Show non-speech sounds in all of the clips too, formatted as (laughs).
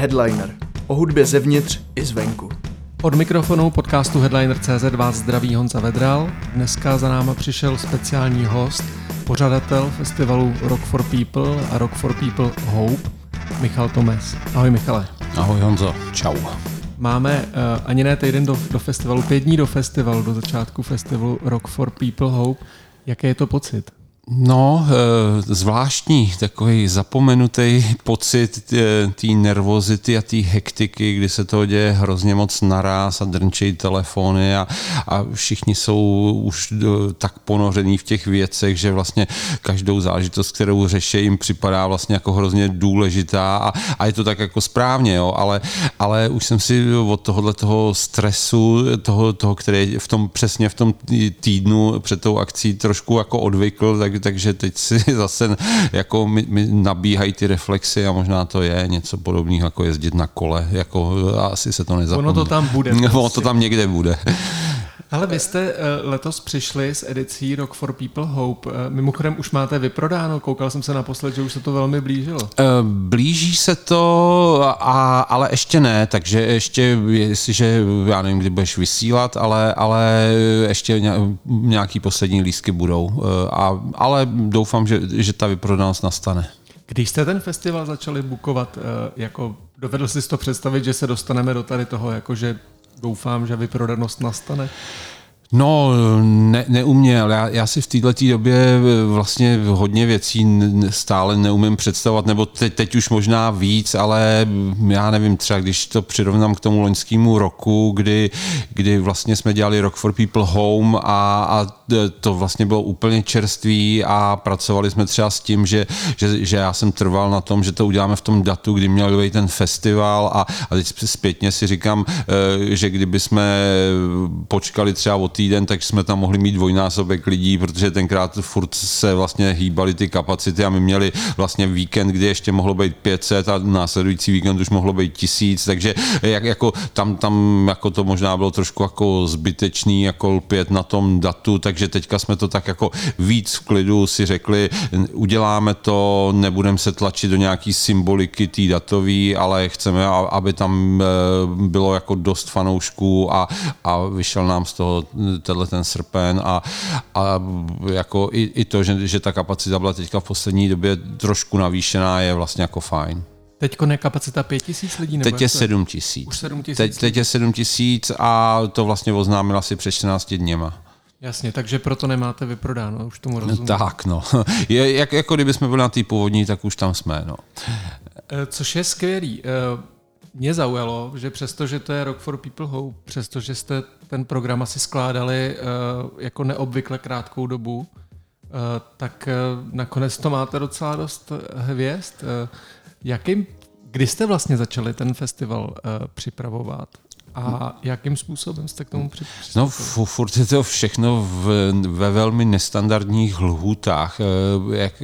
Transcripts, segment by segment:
Headliner. O hudbě zevnitř i zvenku. Od mikrofonu podcastu Headliner.cz vás zdraví Honza Vedral. Dneska za náma přišel speciální host, pořadatel festivalu Rock for People a Rock for People Hope, Michal Tomes. Ahoj Michale. Ahoj Honzo, čau. Máme uh, ani ne týden do, do festivalu, pět dní do festivalu, do začátku festivalu Rock for People Hope. Jaký je to pocit? No, eh, zvláštní, takový zapomenutý pocit eh, té nervozity a té hektiky, kdy se to děje hrozně moc naraz a drnčejí telefony a, a všichni jsou už tak ponoření v těch věcech, že vlastně každou zážitost, kterou řeší, jim připadá vlastně jako hrozně důležitá a, a je to tak jako správně, jo, ale, ale už jsem si od tohohle toho stresu, toho, toho, který v tom přesně v tom týdnu před tou akcí trošku jako odvykl, tak takže teď si (laughs) zase jako mi, mi nabíhají ty reflexy a možná to je něco podobného jako jezdit na kole, jako asi se to nezapomene. Ono to tam bude. (laughs) ono to prostě. tam někde bude. Ale vy jste eh, letos přišli s edicí Rock for People Hope. Eh, mimochodem už máte vyprodáno, koukal jsem se naposled, že už se to velmi blížilo. Eh, blíží se to, a, ale ještě ne, takže ještě, jestliže, já nevím, kdy budeš vysílat, ale, ale ještě nějaký poslední lístky budou. A, ale doufám, že, že ta vyprodanost nastane. Když jste ten festival začali bukovat, jako dovedl jsi to představit, že se dostaneme do tady toho, jakože doufám, že vyprodanost nastane? No, ne, neuměl. Já, já si v této době vlastně hodně věcí stále neumím představovat, nebo teď, teď už možná víc, ale já nevím, třeba když to přirovnám k tomu loňskému roku, kdy, kdy vlastně jsme dělali Rock for People Home a, a to vlastně bylo úplně čerství a pracovali jsme třeba s tím, že, že, že já jsem trval na tom, že to uděláme v tom datu, kdy měl být ten festival a, a teď zpětně si říkám, eh, že kdyby jsme počkali třeba o týden, tak jsme tam mohli mít dvojnásobek lidí, protože tenkrát furt se vlastně hýbaly ty kapacity a my měli vlastně víkend, kdy ještě mohlo být 500 a následující víkend už mohlo být tisíc, takže jak, jako tam, tam jako to možná bylo trošku jako zbytečný jako lpět na tom datu, takže teďka jsme to tak jako víc v klidu si řekli, uděláme to, nebudeme se tlačit do nějaký symboliky tý datový, ale chceme, aby tam eh, bylo jako dost fanoušků a, a vyšel nám z toho tenhle ten srpen a, a jako i, i to, že, že ta kapacita byla teďka v poslední době trošku navýšená, je vlastně jako fajn. Teď je kapacita 5 tisíc lidí? Nebo teď je 7 tisíc. Už 7 tisíc? Teď, teď je 7 tisíc a to vlastně oznámila asi před 14 dněma. Jasně, takže proto nemáte vyprodáno, už tomu rozumím. No, tak, no. (laughs) Je, jak, jako kdyby jsme byli na té původní, tak už tam jsme, no. Eh, což je skvělý. Mě zaujalo, že přesto, že to je Rock for People Hope, přesto, že jste ten program asi skládali uh, jako neobvykle krátkou dobu, uh, tak uh, nakonec to máte docela dost hvězd. Uh, jakým, kdy jste vlastně začali ten festival uh, připravovat? A jakým způsobem jste k tomu přistoupili? No, furt je to všechno v, ve velmi nestandardních lhůtách. Jak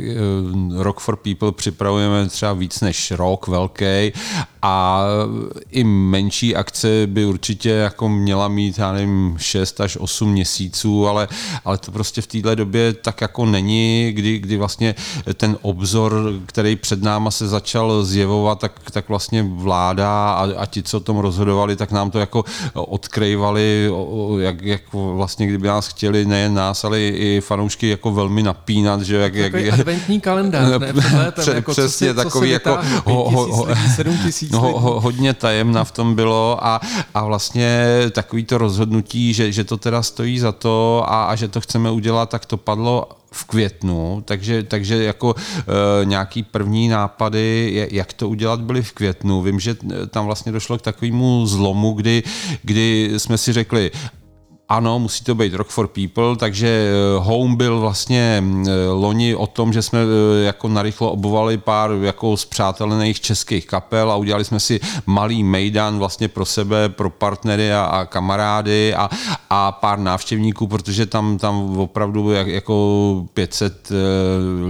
Rock for People připravujeme třeba víc než rok velký a i menší akce by určitě jako měla mít, já nevím, 6 až 8 měsíců, ale, ale to prostě v téhle době tak jako není, kdy, kdy vlastně ten obzor, který před náma se začal zjevovat, tak, tak vlastně vláda a, a ti, co o tom rozhodovali, tak nám to jako odkrývali, jak, jak vlastně kdyby nás chtěli nejen nás, ale i fanoušky jako velmi napínat, že jak, jak, adventní kalendář, ne? Přesně, jako, přesně co si, takový co jako ho, ho, ho, 7 tisíc no, ho, hodně tajemna v tom bylo a, a vlastně takový to rozhodnutí, že, že to teda stojí za to a, a že to chceme udělat, tak to padlo v květnu, takže, takže jako e, nějaký první nápady, jak to udělat, byly v květnu. Vím, že tam vlastně došlo k takovému zlomu, kdy, kdy jsme si řekli, ano, musí to být Rock for People, takže eh, Home byl vlastně eh, loni o tom, že jsme eh, jako narychlo obovali pár jako zpřátelených českých kapel a udělali jsme si malý mejdan vlastně pro sebe, pro partnery a, a kamarády a, a pár návštěvníků, protože tam, tam opravdu jak, jako 500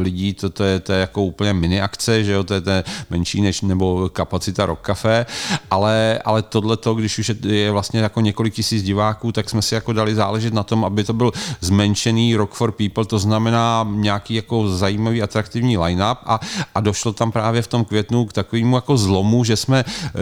lidí, to, to, je, to je jako úplně mini akce, že jo, to je, to je menší než nebo kapacita Rock Café, ale, ale tohle to, když už je, je vlastně jako několik tisíc diváků, tak jsme si jak jako dali záležet na tom, aby to byl zmenšený Rock for People, to znamená nějaký jako zajímavý, atraktivní line-up. A, a došlo tam právě v tom květnu k takovému jako zlomu, že jsme, eh,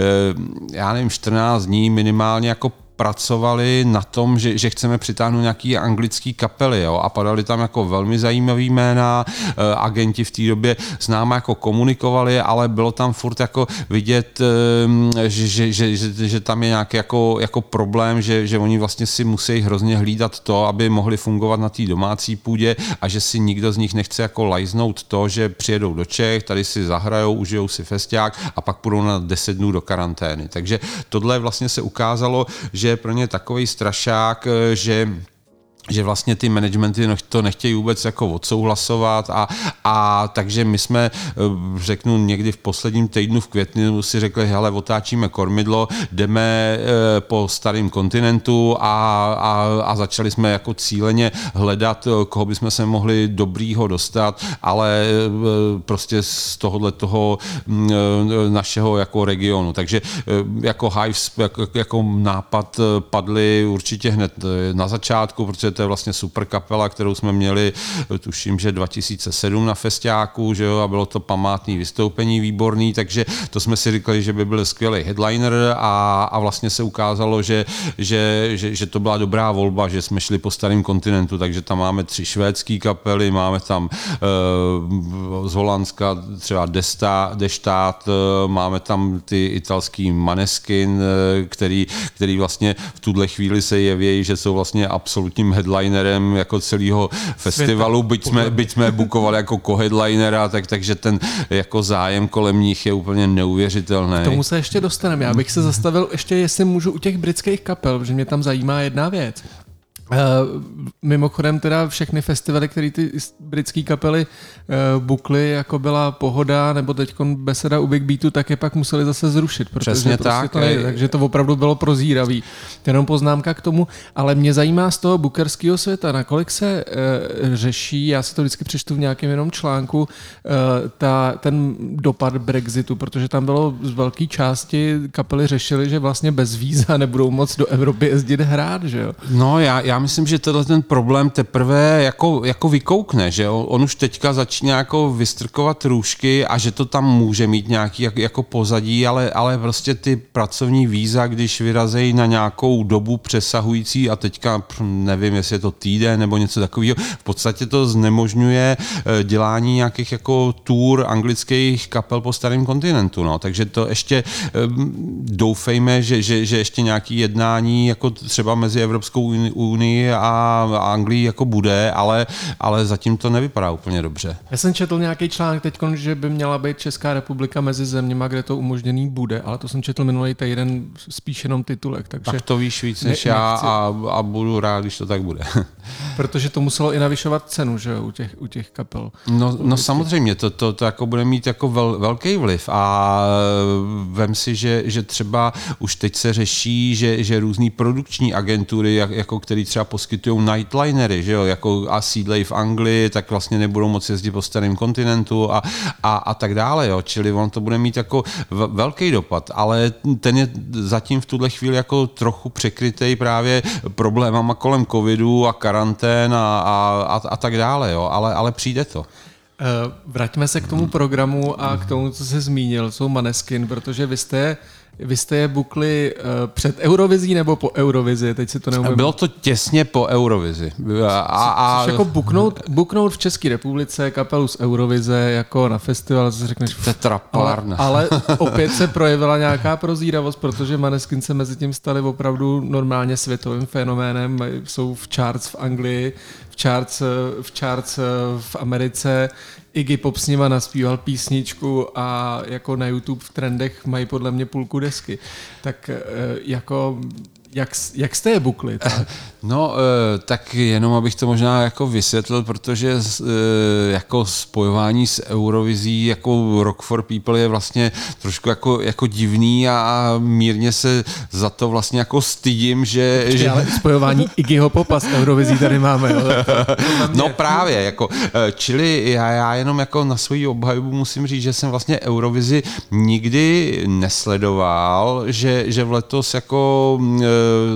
já nevím, 14 dní minimálně jako pracovali na tom, že, že chceme přitáhnout nějaký anglický kapely jo, a padaly tam jako velmi zajímavý jména, e, agenti v té době s náma jako komunikovali, ale bylo tam furt jako vidět, e, že, že, že, že, že tam je nějaký jako, jako problém, že, že oni vlastně si musí hrozně hlídat to, aby mohli fungovat na té domácí půdě a že si nikdo z nich nechce jako lajznout to, že přijedou do Čech, tady si zahrajou, užijou si festiák a pak půjdou na 10 dnů do karantény. Takže tohle vlastně se ukázalo, že že je pro ně takový strašák, eh, že že vlastně ty managementy to nechtějí vůbec jako odsouhlasovat a, a takže my jsme, eh, řeknu někdy v posledním týdnu v květnu si řekli, hele, otáčíme kormidlo, jdeme eh, po starém kontinentu a, a, a začali jsme jako cíleně hledat, eh, koho bychom se mohli dobrýho dostat, ale prostě z tohohle toho mm, našeho jako regionu. Takže jako Hives, jako, jako nápad padly určitě hned na začátku, protože to je vlastně super kapela, kterou jsme měli, tuším, že 2007 na festiáku, že jo, a bylo to památný vystoupení výborný, takže to jsme si říkali, že by byl skvělý headliner a, a vlastně se ukázalo, že, že, že, že to byla dobrá volba, že jsme šli po starém kontinentu, takže tam máme tři švédské kapely, máme tam uh, z Holandska třeba Desta, Deštát, uh, máme tam ty italský Maneskin, uh, který, který vlastně v tuhle chvíli se jeví, že jsou vlastně absolutním headlinerem jako celého festivalu, byť jsme, byť jsme bukovali jako co-headlinera, tak, takže ten jako zájem kolem nich je úplně neuvěřitelný. K tomu se ještě dostaneme. Já bych se zastavil ještě, jestli můžu u těch britských kapel, protože mě tam zajímá jedna věc. Uh, mimochodem teda všechny festivaly, které ty britské kapely uh, bukly, jako byla Pohoda nebo teď Beseda u Big Beatu, tak je pak museli zase zrušit, protože Přesně prostě tak. To nejde, takže to opravdu bylo prozíravý. Jenom poznámka k tomu, ale mě zajímá z toho bukerského světa, nakolik se uh, řeší, já si to vždycky přečtu v nějakém jenom článku, uh, ta, ten dopad Brexitu, protože tam bylo z velké části kapely řešili, že vlastně bez víza (laughs) nebudou moc do Evropy jezdit hrát, že jo? No já, já myslím, že tenhle ten problém teprve jako, jako vykoukne, že on už teďka začíná jako vystrkovat růžky a že to tam může mít nějaký jako, jako pozadí, ale, ale prostě ty pracovní víza, když vyrazejí na nějakou dobu přesahující a teďka nevím, jestli je to týden nebo něco takového, v podstatě to znemožňuje eh, dělání nějakých jako tour anglických kapel po starém kontinentu, no. takže to ještě eh, doufejme, že, že, že ještě nějaký jednání jako třeba mezi Evropskou unii Unii a Anglii jako bude, ale, ale zatím to nevypadá úplně dobře. Já jsem četl nějaký článek teď, že by měla být Česká republika mezi zeměma, kde to umožněný bude, ale to jsem četl minulý týden spíš jenom titulek. Takže tak to víš víc než ne, já a, a budu rád, když to tak bude. (laughs) Protože to muselo i navyšovat cenu, že u těch, u těch kapel. No, no samozřejmě, to, to, to jako bude mít jako vel, velký vliv a vem si, že, že třeba už teď se řeší, že, že různý produkční agentury, jako který třeba poskytují nightlinery, že jo, jako a sídlej v Anglii, tak vlastně nebudou moci jezdit po starém kontinentu a, a, a tak dále, jo. Čili on to bude mít jako velký dopad, ale ten je zatím v tuhle chvíli jako trochu překrytý právě problémama kolem covidu a karantén a, a, a, a tak dále, jo. Ale, ale přijde to. Eh, vraťme se k tomu programu a k tomu, co jsi zmínil, jsou Maneskin, protože vy jste vy jste je bukli uh, před Eurovizí nebo po Eurovizi? Teď si to neumím. Bylo to těsně po Eurovizi. A, a... Což jako buknout, buknout v České republice kapelu z Eurovize jako na festival, co řekneš... Ale, ale (laughs) opět se projevila nějaká prozíravost, protože Maneskin se mezi tím stali opravdu normálně světovým fenoménem. Jsou v charts v Anglii, v charts, v charts v Americe. Iggy Pop s nima naspíval písničku a jako na YouTube v trendech mají podle mě půlku desky. Tak eh, jako jak, jak jste je bukli? Tak? No, eh, tak jenom abych to možná jako vysvětlil, protože eh, jako spojování s Eurovizí jako Rock for People je vlastně trošku jako, jako divný a mírně se za to vlastně jako stydím, že... Počkej, že... Ale spojování (laughs) Iggyho Popa s Eurovizí tady máme. Jo? no právě, jako, eh, čili já, já jenom jako na svoji obhajobu musím říct, že jsem vlastně Eurovizi nikdy nesledoval, že, že v letos jako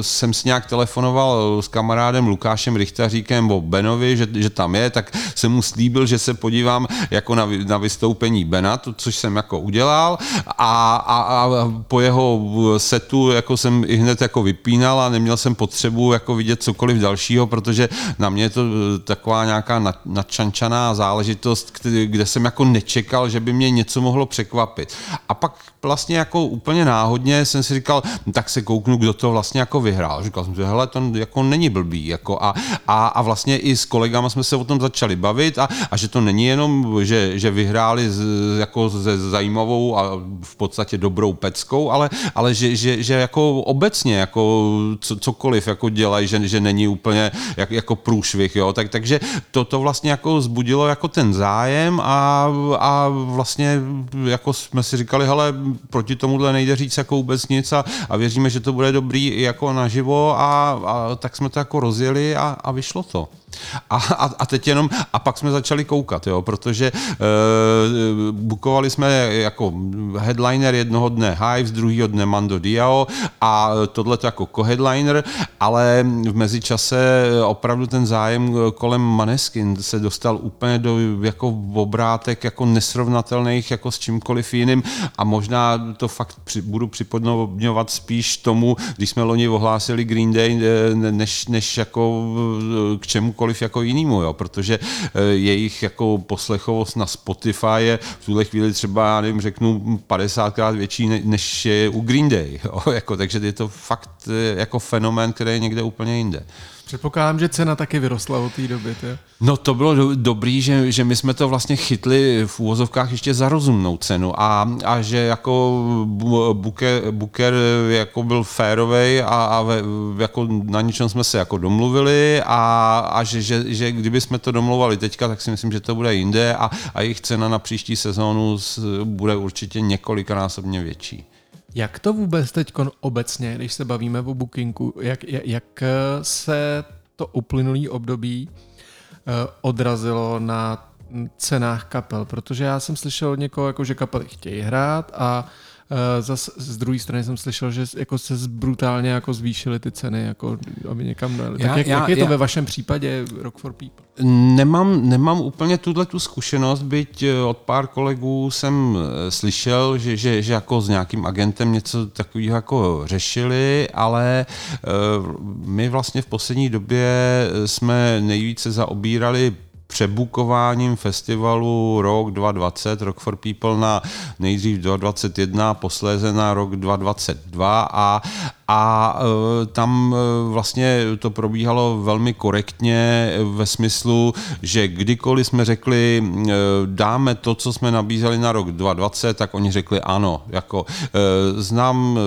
jsem si nějak telefonoval s kamarádem Lukášem Richtaříkem o Benovi, že, že tam je, tak jsem mu slíbil, že se podívám jako na, na vystoupení Bena, to, což jsem jako udělal a, a, a po jeho setu jako jsem i hned jako vypínal a neměl jsem potřebu jako vidět cokoliv dalšího, protože na mě je to taková nějaká nadčančaná záležitost, kde jsem jako nečekal, že by mě něco mohlo překvapit. A pak vlastně jako úplně náhodně jsem si říkal, tak se kouknu, kdo to vlastně jako vyhrál. Říkal jsem si, hele, to jako není blbý. Jako a, a, a vlastně i s kolegama jsme se o tom začali bavit a, a že to není jenom, že, že vyhráli z, jako ze zajímavou a v podstatě dobrou peckou, ale, ale že, že, že jako obecně jako co, cokoliv jako dělají, že, že není úplně jak, jako průšvih, jo. Tak, takže to, to vlastně jako zbudilo jako ten zájem a, a vlastně jako jsme si říkali, hele, proti tomuhle nejde říct jako vůbec nic a, a věříme, že to bude dobrý jako naživo a, a tak jsme to jako rozjeli a, a vyšlo to. A, a, a teď jenom, a pak jsme začali koukat, jo, protože uh, bukovali jsme jako headliner jednoho dne Hives, druhýho dne Mando Diao a tohle to jako co-headliner, ale v mezičase opravdu ten zájem kolem Maneskin se dostal úplně do jako obrátek jako nesrovnatelných jako s čímkoliv jiným a možná to fakt při, budu připodobňovat spíš tomu, když jsme loni ohlásili Green Day, eh, než, než jako k čemukoliv čemukoliv jako jinému, jo, protože eh, jejich jako poslechovost na Spotify je v tuhle chvíli třeba, já nevím, řeknu 50krát větší než je u Green Day, jo, (laughs) jako, takže je to fakt eh, jako fenomén, který je někde úplně jinde. Předpokládám, že cena taky vyrostla od té doby. Tě. No to bylo do, dobrý, že, že my jsme to vlastně chytli v úvozovkách ještě za rozumnou cenu a, a že jako Booker, jako byl férovej a, a jako na ničem jsme se jako domluvili a, a že, že, že kdyby jsme to domluvali teďka, tak si myslím, že to bude jinde a, a jejich cena na příští sezónu bude určitě několikanásobně větší. Jak to vůbec teď obecně, když se bavíme o bookingu, jak, jak se to uplynulý období eh, odrazilo na cenách kapel? Protože já jsem slyšel od někoho, jako, že kapely chtějí hrát a Eh, zas z druhé strany jsem slyšel, že jako se brutálně jako zvýšily ty ceny, jako aby někam dali. Tak jak, já, jak je to já, ve vašem případě Rock for People? Nemám, nemám úplně tuhle tu zkušenost, byť eh, od pár kolegů jsem eh, slyšel, že, že, že jako s nějakým agentem něco takového jako řešili, ale my vlastně v poslední době jsme nejvíce zaobírali přebukováním festivalu rok 2020, Rock for People na nejdřív 2021, posléze na rok 2022 a, a e, tam e, vlastně to probíhalo velmi korektně ve smyslu, že kdykoliv jsme řekli, e, dáme to, co jsme nabízeli na rok 2020, tak oni řekli ano. Jako, znám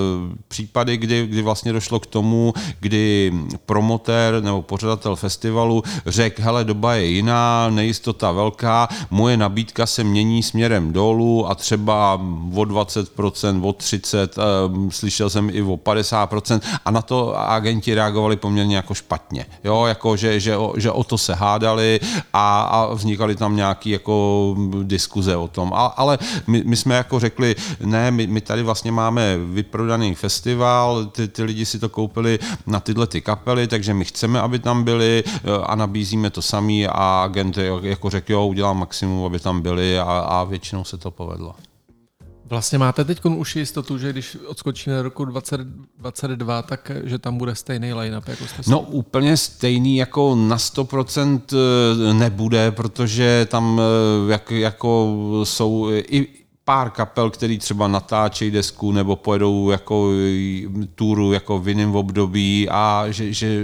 případy, kdy, kdy vlastně došlo k tomu, kdy promotér nebo pořadatel festivalu řekl, hele, doba je jiná, nejistota velká, moje nabídka se mění směrem dolů a třeba o 20%, o 30%, slyšel jsem i o 50%, 50% a na to agenti reagovali poměrně jako špatně. Jo, jako že, že, že o to se hádali a, a vznikaly tam nějaké jako diskuze o tom. A, ale my, my, jsme jako řekli, ne, my, my tady vlastně máme vyprodaný festival, ty, ty lidi si to koupili na tyhle ty kapely, takže my chceme, aby tam byli eh, a nabízíme to samý a agent jako řekl, jo, udělám maximum, aby tam byli a, a většinou se to povedlo. Vlastně máte teď už jistotu, že když odskočíme na roku 2022, tak že tam bude stejný line-up, jako jste No úplně stejný jako na 100% eh, nebude, protože tam eh, jak, jako jsou i, pár kapel, který třeba natáčejí desku nebo pojedou jako túru jako v jiném období a že, že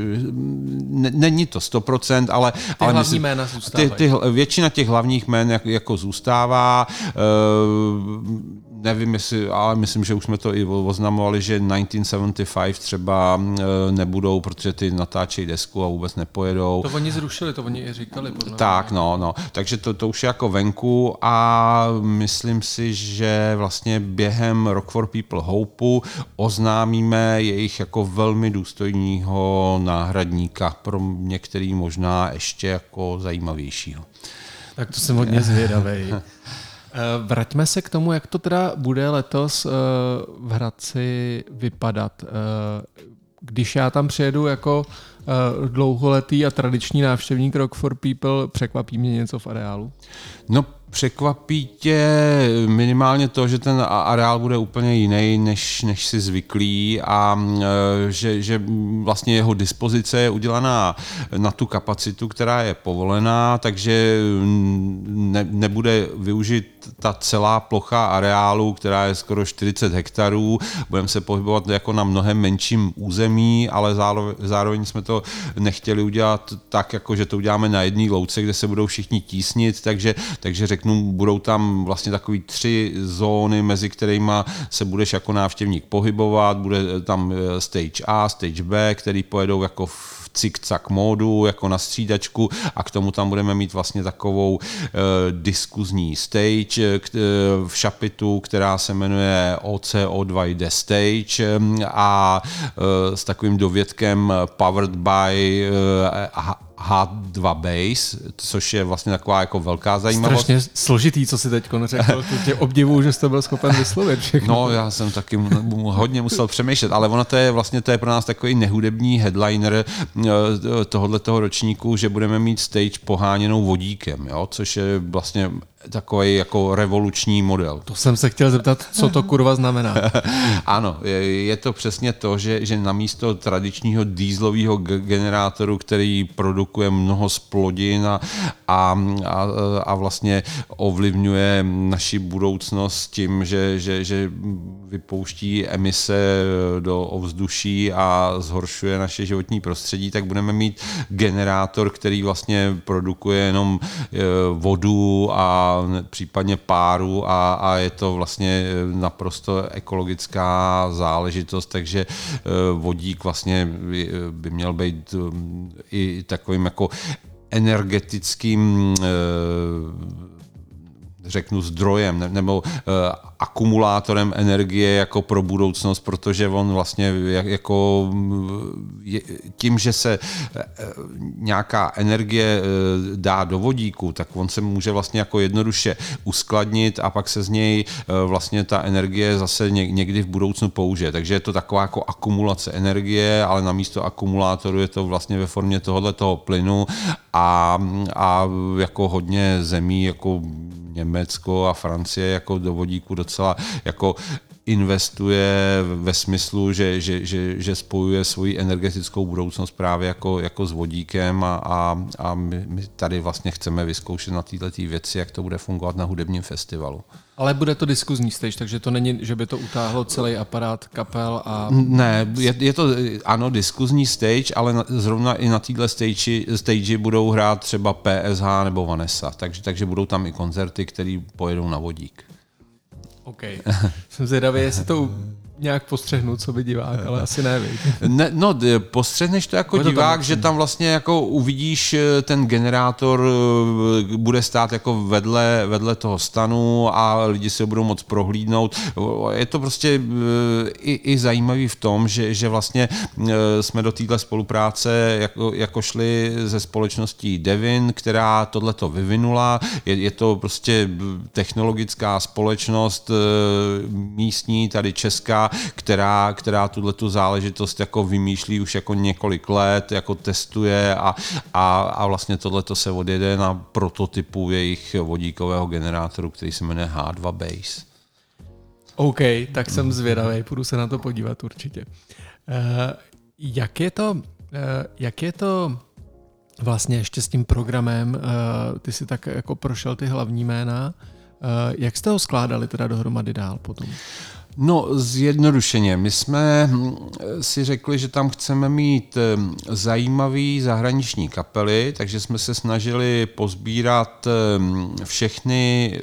ne, není to 100%, ale... Ty ale hlavní myslím, jména zůstávají. Ty, ty, většina těch hlavních jmén jak, jako zůstává. Uh, nevím, jestli, ale myslím, že už jsme to i oznamovali, že 1975 třeba e, nebudou, protože ty natáčejí desku a vůbec nepojedou. To oni zrušili, to oni i říkali. Podle tak, no, no. Takže to, to už je jako venku a myslím si, že vlastně během Rock for People Hope oznámíme jejich jako velmi důstojního náhradníka, pro některý možná ještě jako zajímavějšího. Tak to jsem hodně zvědavý. (laughs) Eh, vraťme se k tomu, jak to teda bude letos eh, v Hradci vypadat. Eh, když já tam přijedu jako uh, dlouholetý a tradiční návštěvník Rock for People, překvapí mě něco v areálu? No překvapí tě minimálně to, že ten areál bude úplně jiný, než, než si zvyklý a e, že, že vlastně jeho dispozice je udělaná na tu kapacitu, která je povolená, takže ne, nebude využit ta celá plocha areálu, která je skoro 40 hektarů. Budeme se pohybovat jako na mnohem menším území, ale zároveň, jsme to nechtěli udělat tak, jako že to uděláme na jedné louce, kde se budou všichni tísnit, takže, takže řeknu, budou tam vlastně takový tři zóny, mezi kterými se budeš jako návštěvník pohybovat, bude tam eh, stage A, stage B, který pojedou jako v cik-cak módu, jako na střídačku a k tomu tam budeme mít vlastně takovou e, diskuzní stage e, v šapitu, která se jmenuje OCO2 jde stage a e, s takovým dovědkem powered by e, H2 Base, což je vlastně taková jako velká zajímavost. Strašně složitý, co si teď řekl. Tě obdivu, že jste byl schopen vyslovit všechno. No, já jsem taky hodně musel přemýšlet, ale ono to je vlastně to je pro nás takový nehudební headliner eh, tohohle toho ročníku, že budeme mít stage poháněnou vodíkem, jo? což je vlastně takový jako revoluční model. To jsem se chtěl zeptat, co to kurva znamená. (laughs) ano, je, to přesně to, že, že na místo tradičního dýzlového generátoru, který produkuje mnoho splodin a, a, a, a vlastně ovlivňuje naši budoucnost tím, že, že, že vypouští emise do ovzduší a zhoršuje naše životní prostředí, tak budeme mít generátor, který vlastně produkuje jenom e, vodu a případně páru a, a je to vlastně naprosto ekologická záležitost, takže e, vodík vlastně by měl být i takovým jako energetickým řeknu zdrojem nebo akumulátorem energie jako pro budoucnost, protože on vlastně jako tím, že se e, nějaká energie dá do vodíku, tak on se může vlastně jako jednoduše uskladnit a pak se z něj vlastně ta energie zase někdy v budoucnu použije. Takže je to taková jako akumulace energie, ale na místo akumulátoru je to vlastně ve formě tohohle toho plynu a, a jako hodně zemí, jako Německo a Francie jako do vodíku docela jako investuje ve smyslu, že, že, že, že spojuje svoji energetickou budoucnost právě jako, jako s vodíkem a, a, a my, my tady vlastně chceme vyzkoušet na této věci, jak to bude fungovat na hudebním festivalu. Ale bude to diskuzní stage, takže to není, že by to utáhlo celý aparát kapel a... Ne, je, je to, ano, diskuzní stage, ale na, zrovna i na této stage, stage budou hrát třeba PSH nebo Vanessa, takže, takže budou tam i koncerty, které pojedou na vodík. OK. Jsem zvědavý, jestli to nějak postřehnu, co by divák, ale (laughs) asi ne, ne No, postřehneš to jako Bude divák, tam že tam vlastně jako uvidíš eh, ten generátor eh, bude stát jako vedle, vedle toho stanu a lidi se budou moc prohlídnout. Je to prostě eh, i, i zajímavý v tom, že, že vlastně jsme do téhle spolupráce jako, jako šli ze společností Devin, která tohleto vyvinula. Je, je to prostě technologická společnost místní, tady česká, která, která tuhle tu záležitost jako vymýšlí už jako několik let, jako testuje a, a, a vlastně tohle se odjede na prototypu jejich vodíkového generátoru, který se jmenuje H2 Base. OK, tak jsem zvědavý, půjdu se na to podívat určitě. Uh, jak je to, uh, jak je to vlastně ještě s tím programem, uh, ty si tak jako prošel ty hlavní jména, jak jste ho skládali teda dohromady dál potom? No, zjednodušeně. My jsme hm, si řekli, že tam chceme mít hm, zajímavý zahraniční kapely, takže jsme se snažili pozbírat hm, všechny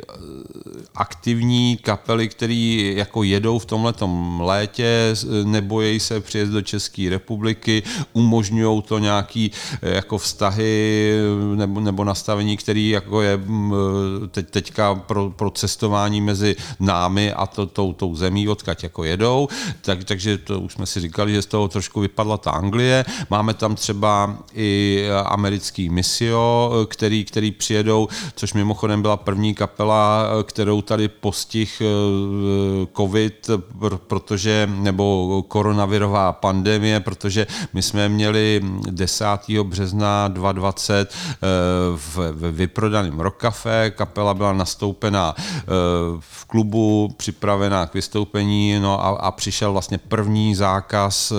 aktivní kapely, které jako jedou v tomhletom létě, nebojí se přijet do České republiky, umožňují to nějaký eh, jako vztahy nebo, nebo nastavení, který jako je teď, teďka pro, pro cestování mezi námi a to, tou, tou zemí odkaď jako jedou, tak, takže to už jsme si říkali, že z toho trošku vypadla ta Anglie. Máme tam třeba i americký misio, který, který přijedou, což mimochodem byla první kapela, kterou tady postih covid, protože, nebo koronavirová pandemie, protože my jsme měli 10. března 2020 v vyprodaném Rock Café, kapela byla nastoupená v klubu, připravená k vystoupení, no a, a přišel vlastně první zákaz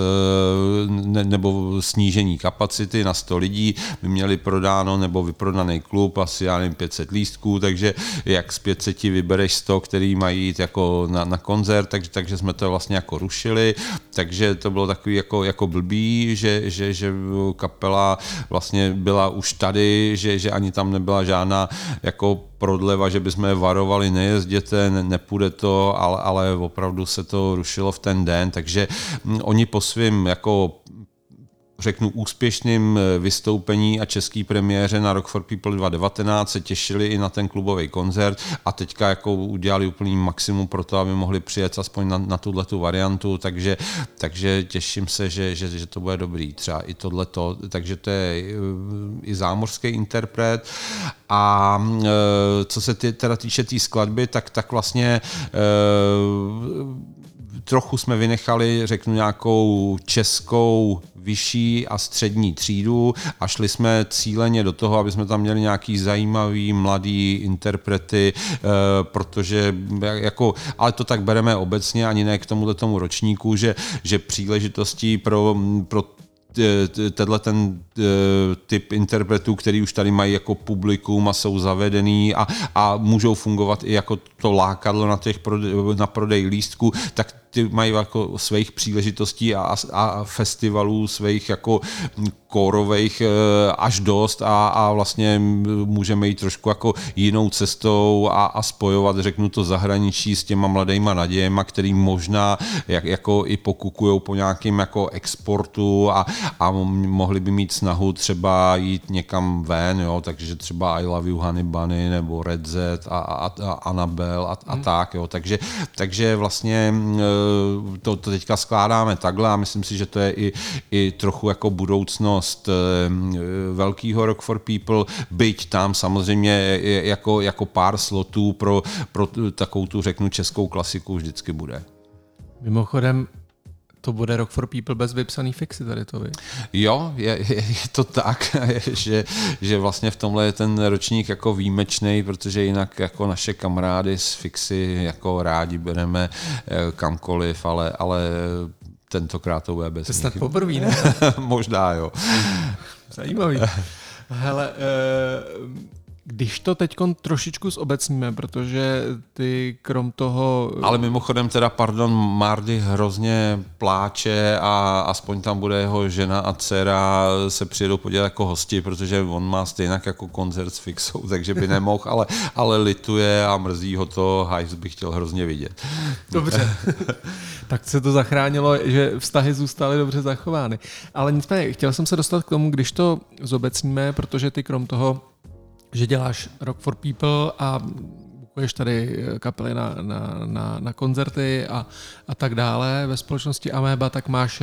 ne, nebo snížení kapacity na 100 lidí. My měli prodáno nebo vyprodaný klub, asi já nevím, 500 lístků, takže jak z 500 vybereš 100, který mají jít jako na, na koncert, takže, takže jsme to vlastně jako rušili, takže to bylo takový jako, jako blbý, že, že, že kapela vlastně byla už tady, že, že ani tam nebyla žádná jako prodleva, že bychom je varovali, nejezděte, ne, nepůjde to, ale, ale opravdu se to rušilo v ten den, takže hm, oni po svým jako řeknu, úspěšným eh, vystoupení a český premiéře na Rock for People 2019 se těšili i na ten klubový koncert a teďka jako udělali úplný maximum pro to, aby mohli přijet aspoň na, na tuhle tu variantu, takže, takže těším se, že, že, že to bude dobrý, třeba i tohleto, takže to je eh, i zámořský interpret. A eh, co se ty, teda týče té tý skladby, tak, tak vlastně trochu jsme vynechali, řeknu, nějakou českou vyšší a střední třídu a šli jsme cíleně do toho, aby jsme tam měli nějaký zajímavý mladý interprety, eh, protože jako, ale to tak bereme obecně, ani ne k tomuhle tomu ročníku, že, že příležitostí pro, pro tenhle ten typ interpretů, který už tady mají jako publikum a jsou zavedený a, a můžou fungovat i jako to lákadlo na, těch prodej, na prodej lístku, tak ty mají jako svých příležitostí a, a festivalů svých jako kórových eh, až dost a, a vlastně můžeme jít trošku jako jinou cestou a, a spojovat, řeknu to, zahraničí s těma mladýma nadějema, který možná jak, jako i pokukují po nějakém jako exportu a, a mohli by mít snahu třeba jít někam ven, jo, takže třeba I Love You Honey Bunny nebo Red Z a, a, a Annabelle a, a hmm. tak, jo, takže, takže vlastně eh, to, to teďka skládáme takhle a myslím si, že to je i, i trochu jako budoucnost eh, velkýho Rock for People, byť tam samozřejmě jako, jako pár slotů pro, pro takovou tu, řeknu, českou klasiku vždycky bude. Mimochodem, to bude Rock for People bez vypsaný fixy tady to, vy? Jo, je, je, je to tak, (laughs) že, že vlastně v tomhle je ten ročník jako výjimečný, protože jinak jako naše kamarády z fixy jako rádi bereme eh, kamkoliv, ale, ale tentokrát to bude bez To snad poprvé, ne? (laughs) Možná jo. Zajímavý. (laughs) Hele, uh když to teď trošičku zobecníme, protože ty krom toho... Ale mimochodem teda, pardon, Mardy hrozně pláče a aspoň tam bude jeho žena a dcera se přijedou podívat jako hosti, protože on má stejně jako koncert s Fixou, (laughs) takže by nemohl, ale, ale lituje a mrzí ho to, Hajs bych chtěl hrozně vidět. Dobře. (laughs) tak se to zachránilo, že vztahy zůstaly dobře zachovány. Ale nicméně, chtěl jsem se dostat k tomu, když to zobecníme, protože ty krom toho že děláš Rock for People a bukuješ tady kapely na, na, na, na koncerty a, a tak dále ve společnosti Ameba, tak máš,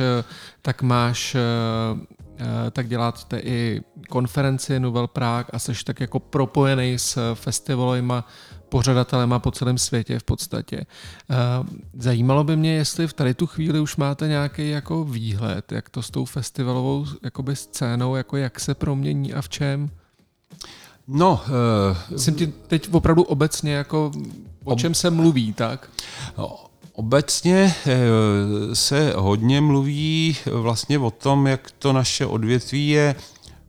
tak máš eh, tak děláte i konferenci Nouvelle Prague a jsi tak jako propojený s festivalima, pořadatelema po celém světě v podstatě. Eh, zajímalo by mě, jestli v tady tu chvíli už máte nějaký jako výhled, jak to s tou festivalovou scénou, jako jak se promění a v čem? No, uh, jsem ti teď opravdu obecně jako o čem se mluví, tak? Obecně eh, se hodně mluví vlastně o tom, jak to naše odvětví je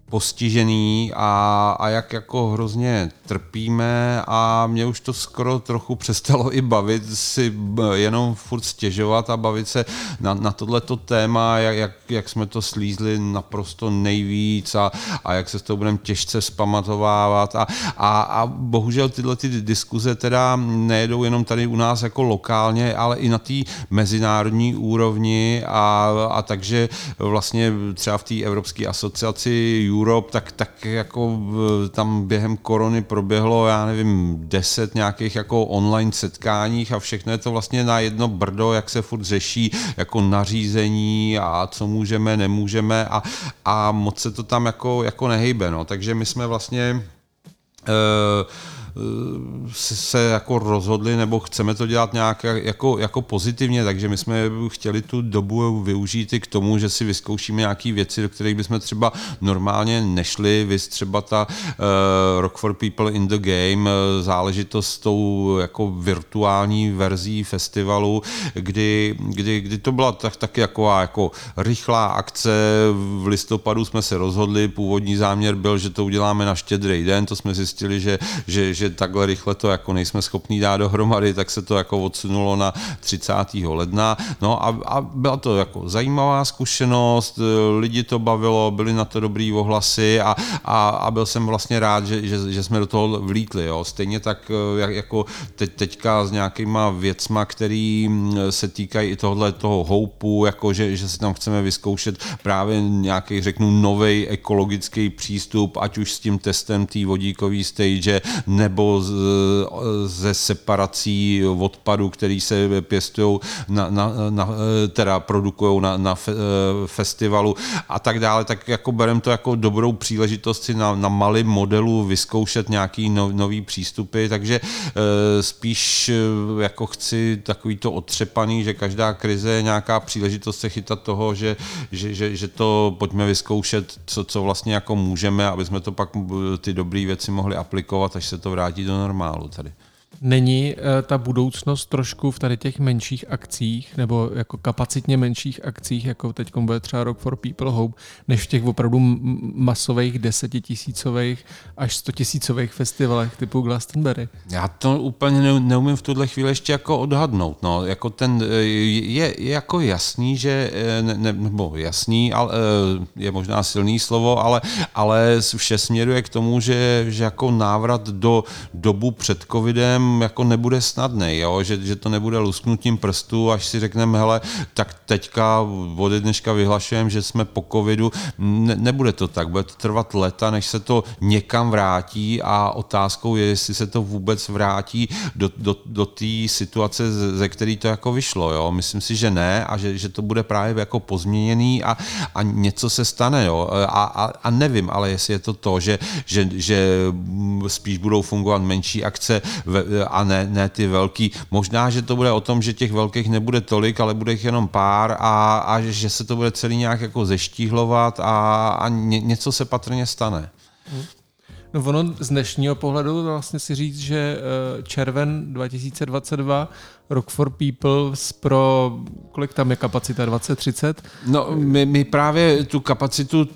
postižený a, a jak jako hrozně trpíme a mě už to skoro trochu (laughs) přestalo i bavit si jenom furt stěžovat a bavit se na, na tohleto téma, jak, jak, jak jsme to slízli naprosto nejvíc a, a jak se s toho budeme těžce zpamatovávat a, a, a bohužel tyhle ty diskuze teda nejedou jenom tady u nás jako lokálně, ale i na té mezinárodní úrovni a, a takže vlastně třeba v té Evropské asociaci Europe, tak, tak jako tam během korony proběhlo, já nevím, deset nějakých jako online setkáních a všechno je to vlastně na jedno brdo, jak se furt řeší jako nařízení a co můžeme, nemůžeme a, a moc se to tam jako, jako nehejbe, no. Takže my jsme vlastně uh, se jako rozhodli, nebo chceme to dělat nějak jako, jako pozitivně, takže my jsme chtěli tu dobu využít i k tomu, že si vyzkoušíme nějaké věci, do kterých bychom třeba normálně nešli, vy třeba ta uh, Rock for People in the Game, záležitost s tou jako virtuální verzí festivalu, kdy, kdy, kdy to byla tak, taky jako, jako rychlá akce, v listopadu jsme se rozhodli, původní záměr byl, že to uděláme na štědrý den, to jsme zjistili, že, že, že takhle rychle to jako nejsme schopní dát dohromady, tak se to jako odsunulo na 30. ledna. No a, a byla to jako zajímavá zkušenost, lidi to bavilo, byly na to dobrý ohlasy a, a, a byl jsem vlastně rád, že, že, že jsme do toho vlítli. Jo. Stejně tak jak, jako teď, teďka s nějakýma věcma, který mm, se týkají i tohle toho houpu, jako že, že si tam chceme vyzkoušet právě nějaký, řeknu, nový ekologický přístup, ať už s tím testem té vodíkové stage, nebo z, ze separací odpadu, který se pěstují, na, na, na, teda produkují na, na fe, festivalu a tak dále, tak jako berem to jako dobrou příležitost si na, na malém modelu vyzkoušet nějaký no, nový přístupy, takže e, spíš e, jako chci takový to otřepaný, že každá krize je nějaká příležitost se chytat toho, že, že, že, že to pojďme vyzkoušet, co, co vlastně jako můžeme, aby jsme to pak ty dobré věci mohli aplikovat, až se to vrátí do normálu tady. Není eh, ta budoucnost trošku v tady těch menších akcích nebo jako kapacitně menších akcích, jako teď bude třeba Rock for People Hope, než v těch opravdu masových desetitisícových až stotisícových festivalech typu Glastonbury? Já to úplně neumím v tuhle chvíli ještě jako odhadnout. No. Jako ten, eh, je, je jako jasný, že, eh, ne, nebo jasný, ale, je možná silný slovo, ale, ale vše směruje k tomu, že, že jako návrat do dobu před covidem jako nebude snadný, jo? Že, že to nebude lusknutím prstů, až si řekneme, hele, tak teďka od dneška vyhlašujeme, že jsme po covidu. Ne, nebude to tak, bude to trvat leta, než se to někam vrátí a otázkou je, jestli se to vůbec vrátí do, do, do té situace, ze které to jako vyšlo. Jo? Myslím si, že ne a že, že to bude právě jako pozměněný a, a něco se stane. Jo? A, a, a nevím, ale jestli je to to, že, že, že spíš budou fungovat menší akce ve, a ne, ne ty velký. Možná, že to bude o tom, že těch velkých nebude tolik, ale bude jich jenom pár a, a že se to bude celý nějak jako zeštíhlovat a, a ně, něco se patrně stane. No ono z dnešního pohledu vlastně si říct, že eh, červen 2022 Rock for People pro, kolik tam je kapacita, 20-30? No, my, my právě tu kapacitu,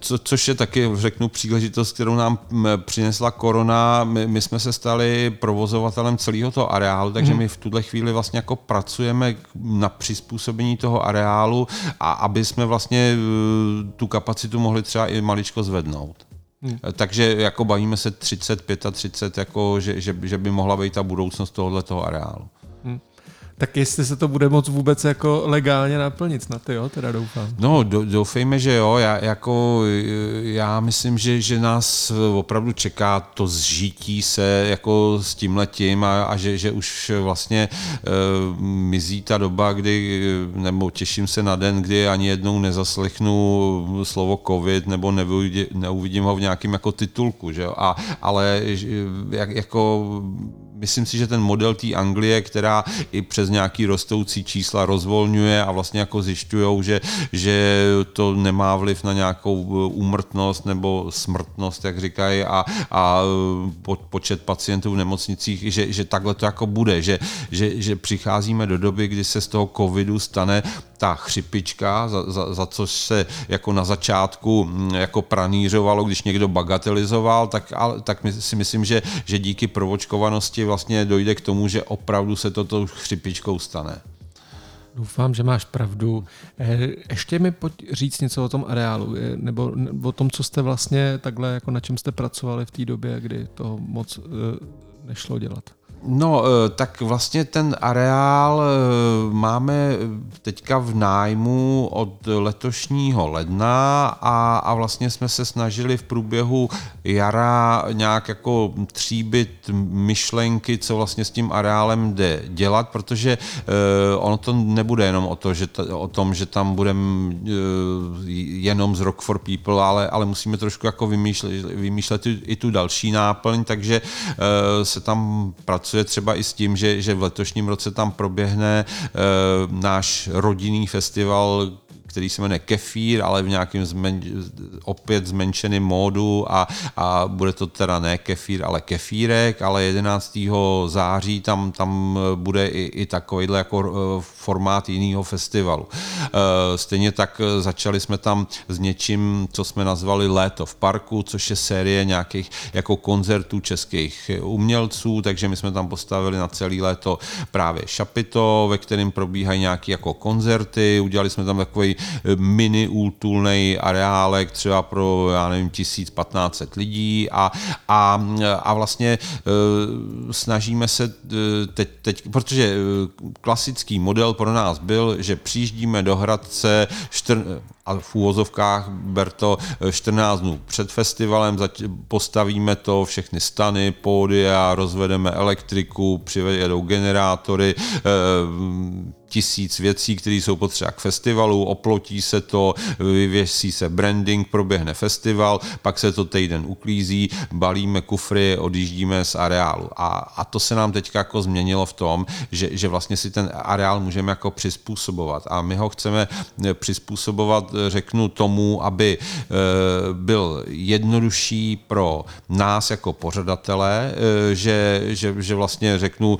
co, což je taky, řeknu, příležitost, kterou nám přinesla korona, my, my jsme se stali provozovatelem celého toho areálu, takže hmm. my v tuhle chvíli vlastně jako pracujeme na přizpůsobení toho areálu a aby jsme vlastně eh, tu kapacitu mohli třeba i maličko zvednout. Hmm. Takže jako bavíme se 30, 35, jako, že, že, že by mohla být ta budoucnost tohoto areálu. Tak jestli se to bude moc vůbec jako legálně naplnit, snad jo, teda doufám. No, do, doufejme, že jo. Já, jako, já myslím, že, že nás opravdu čeká to zžití se jako s tím letím a, a že, že už vlastně uh, mizí ta doba, kdy, nebo těším se na den, kdy ani jednou nezaslechnu slovo covid nebo neuvidím, neuvidím ho v nějakém jako titulku, že jo. A, ale jak, jako myslím si, že ten model té Anglie, která i přes nějaký rostoucí čísla rozvolňuje a vlastně jako zjišťují, že, že to nemá vliv na nějakou uh, úmrtnost nebo smrtnost, jak říkají, a, a uh, počet pacientů v nemocnicích, že, že takhle to jako bude, že, že, že přicházíme do doby, kdy se z toho covidu stane ta chřipička, za, za, za což se jako na začátku mm, jako pranířovalo, když někdo bagatelizoval, tak, tak si myslím, že, že díky provočkovanosti vlastně dojde k tomu, že opravdu se to tou chřipičkou stane. Doufám, že máš pravdu. Eh, ještě mi pojď říct něco o tom areálu, eh, nebo o tom, co jste vlastně takhle, jako na čem jste pracovali v té době, kdy to moc eh, nešlo dělat. No, eh, tak vlastně ten areál eh, máme teďka v nájmu od letošního ledna a, a vlastně jsme se snažili v průběhu jara nějak jako tříbit myšlenky, co vlastně s tím areálem jde dělat, protože ono to nebude jenom o, to, že t- o tom, že tam budeme jenom z Rock for People, ale, ale musíme trošku jako vymýšlet, vymýšlet i, tu další náplň, takže se tam pracuje třeba i s tím, že, že v letošním roce tam proběhne uh, náš rodinný festival, který se jmenuje Kefír, ale v nějakém zmen, opět zmenšeném módu a, a bude to teda ne kefír, ale kefírek, ale 11. září tam, tam bude i, i takovýhle jako eh, formát jiného festivalu. Eh, stejně tak eh, začali jsme tam s něčím, co jsme nazvali Léto v parku, což je série nějakých jako koncertů českých umělců, takže my jsme tam postavili na celý léto právě šapito, ve kterém probíhají nějaké jako koncerty, udělali jsme tam takový mini útulný areálek třeba pro, já nevím, 1500 lidí a, a, a vlastně e, snažíme se e, teď, teď, protože e, klasický model pro nás byl, že přijíždíme do Hradce čtr, a v úvozovkách ber to 14 dnů před festivalem, postavíme to, všechny stany, pódia, rozvedeme elektriku, přivedou generátory, tisíc věcí, které jsou potřeba k festivalu, oplotí se to, vyvěsí se branding, proběhne festival, pak se to týden uklízí, balíme kufry, odjíždíme z areálu. A, a to se nám teďka jako změnilo v tom, že, že vlastně si ten areál můžeme jako přizpůsobovat. A my ho chceme přizpůsobovat, řeknu tomu, aby e, byl jednodušší pro nás jako pořadatele, že, že, že vlastně řeknu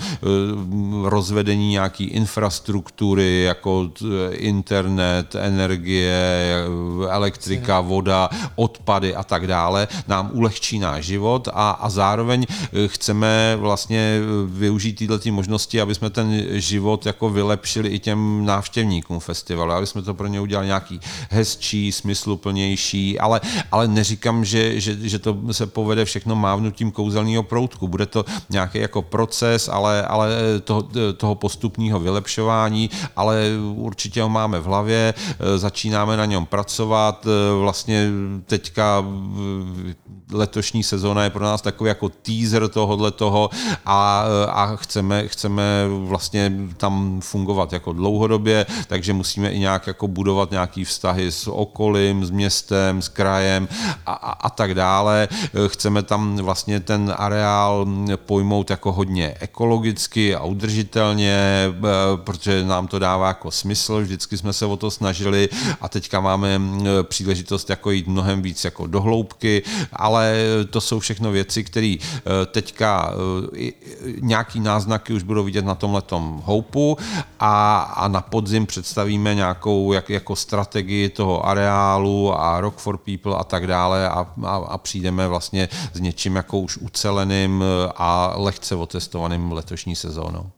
rozvedení nějaký infrastruktury, struktury jako internet, energie, elektrika, voda, odpady a tak dále, nám ulehčí náš život a, a zároveň eh, chceme vlastně využít tyhle možnosti, aby jsme ten život jako vylepšili i těm návštěvníkům festivalu, aby jsme to pro ně udělali nějaký hezčí, smysluplnější, ale, ale neříkám, že, že, že to se povede všechno mávnutím kouzelného proutku. Bude to nějaký jako proces, ale, ale toho, toho postupného vylepšování vzdělávání, ale určitě ho máme v hlavě, e, začínáme na něm pracovat, e, vlastně teďka letošní sezóna je pro nás takový jako teaser tohohle toho a, e, a chceme, chceme vlastně tam fungovat jako dlouhodobě, takže musíme i nějak jako budovat nějaký vztahy s okolím, s městem, s krajem a, a, a tak dále. Chceme tam vlastně ten areál pojmout jako hodně ekologicky a udržitelně, protože nám to dává jako smysl, vždycky jsme se o to snažili a teďka máme příležitost jako jít mnohem víc jako do hloubky, ale to jsou všechno věci, které e, teďka e, nějaký náznaky už budou vidět na tomhletom houpu a, a na podzim představíme nějakou jak, jako strategii toho areálu a Rock for People a tak dále a, a, a přijdeme vlastně s něčím jako už uceleným a lehce otestovaným letošní sezónou.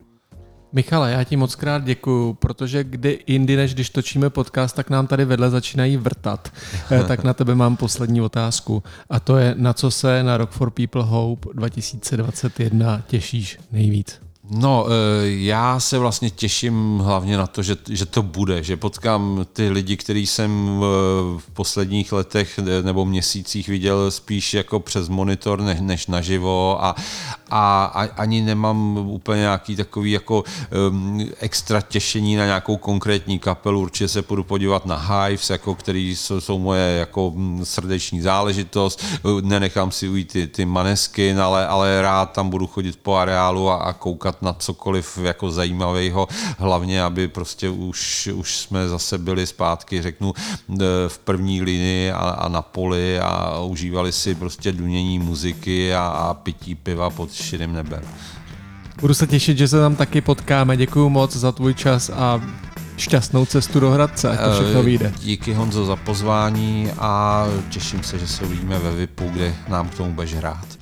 Michale, já ti moc krát děkuju, protože kdy jindy, než když točíme podcast, tak nám tady vedle začínají vrtat. Eh, tak na tebe mám poslední otázku. A to je, na co se na Rock for People Hope 2021 těšíš nejvíc? No, eh, já se vlastně těším hlavně na to, že, že to bude, že potkám ty lidi, který jsem eh, v posledních letech nebo měsících viděl spíš jako přes monitor než naživo a, a, a ani nemám úplně nějaký takový jako um, extra těšení na nějakou konkrétní kapelu. Určitě se půjdu podívat na Hives, jako který jsou, jsou moje jako mm, srdeční záležitost. Nenechám si ujít ty, ty manesky, ale, ale rád tam budu chodit po areálu a, a koukat na cokoliv jako zajímavého, hlavně, aby prostě už, už jsme zase byli zpátky, řeknu, v první linii a, a na poli a užívali si prostě dunění muziky a, a pití piva pod širým nebem. Budu se těšit, že se tam taky potkáme. Děkuji moc za tvůj čas a šťastnou cestu do Hradce, ať to eh, všechno vyjde. Díky Honzo za pozvání a těším se, že se uvidíme ve VIPu, kde nám k tomu budeš hrát.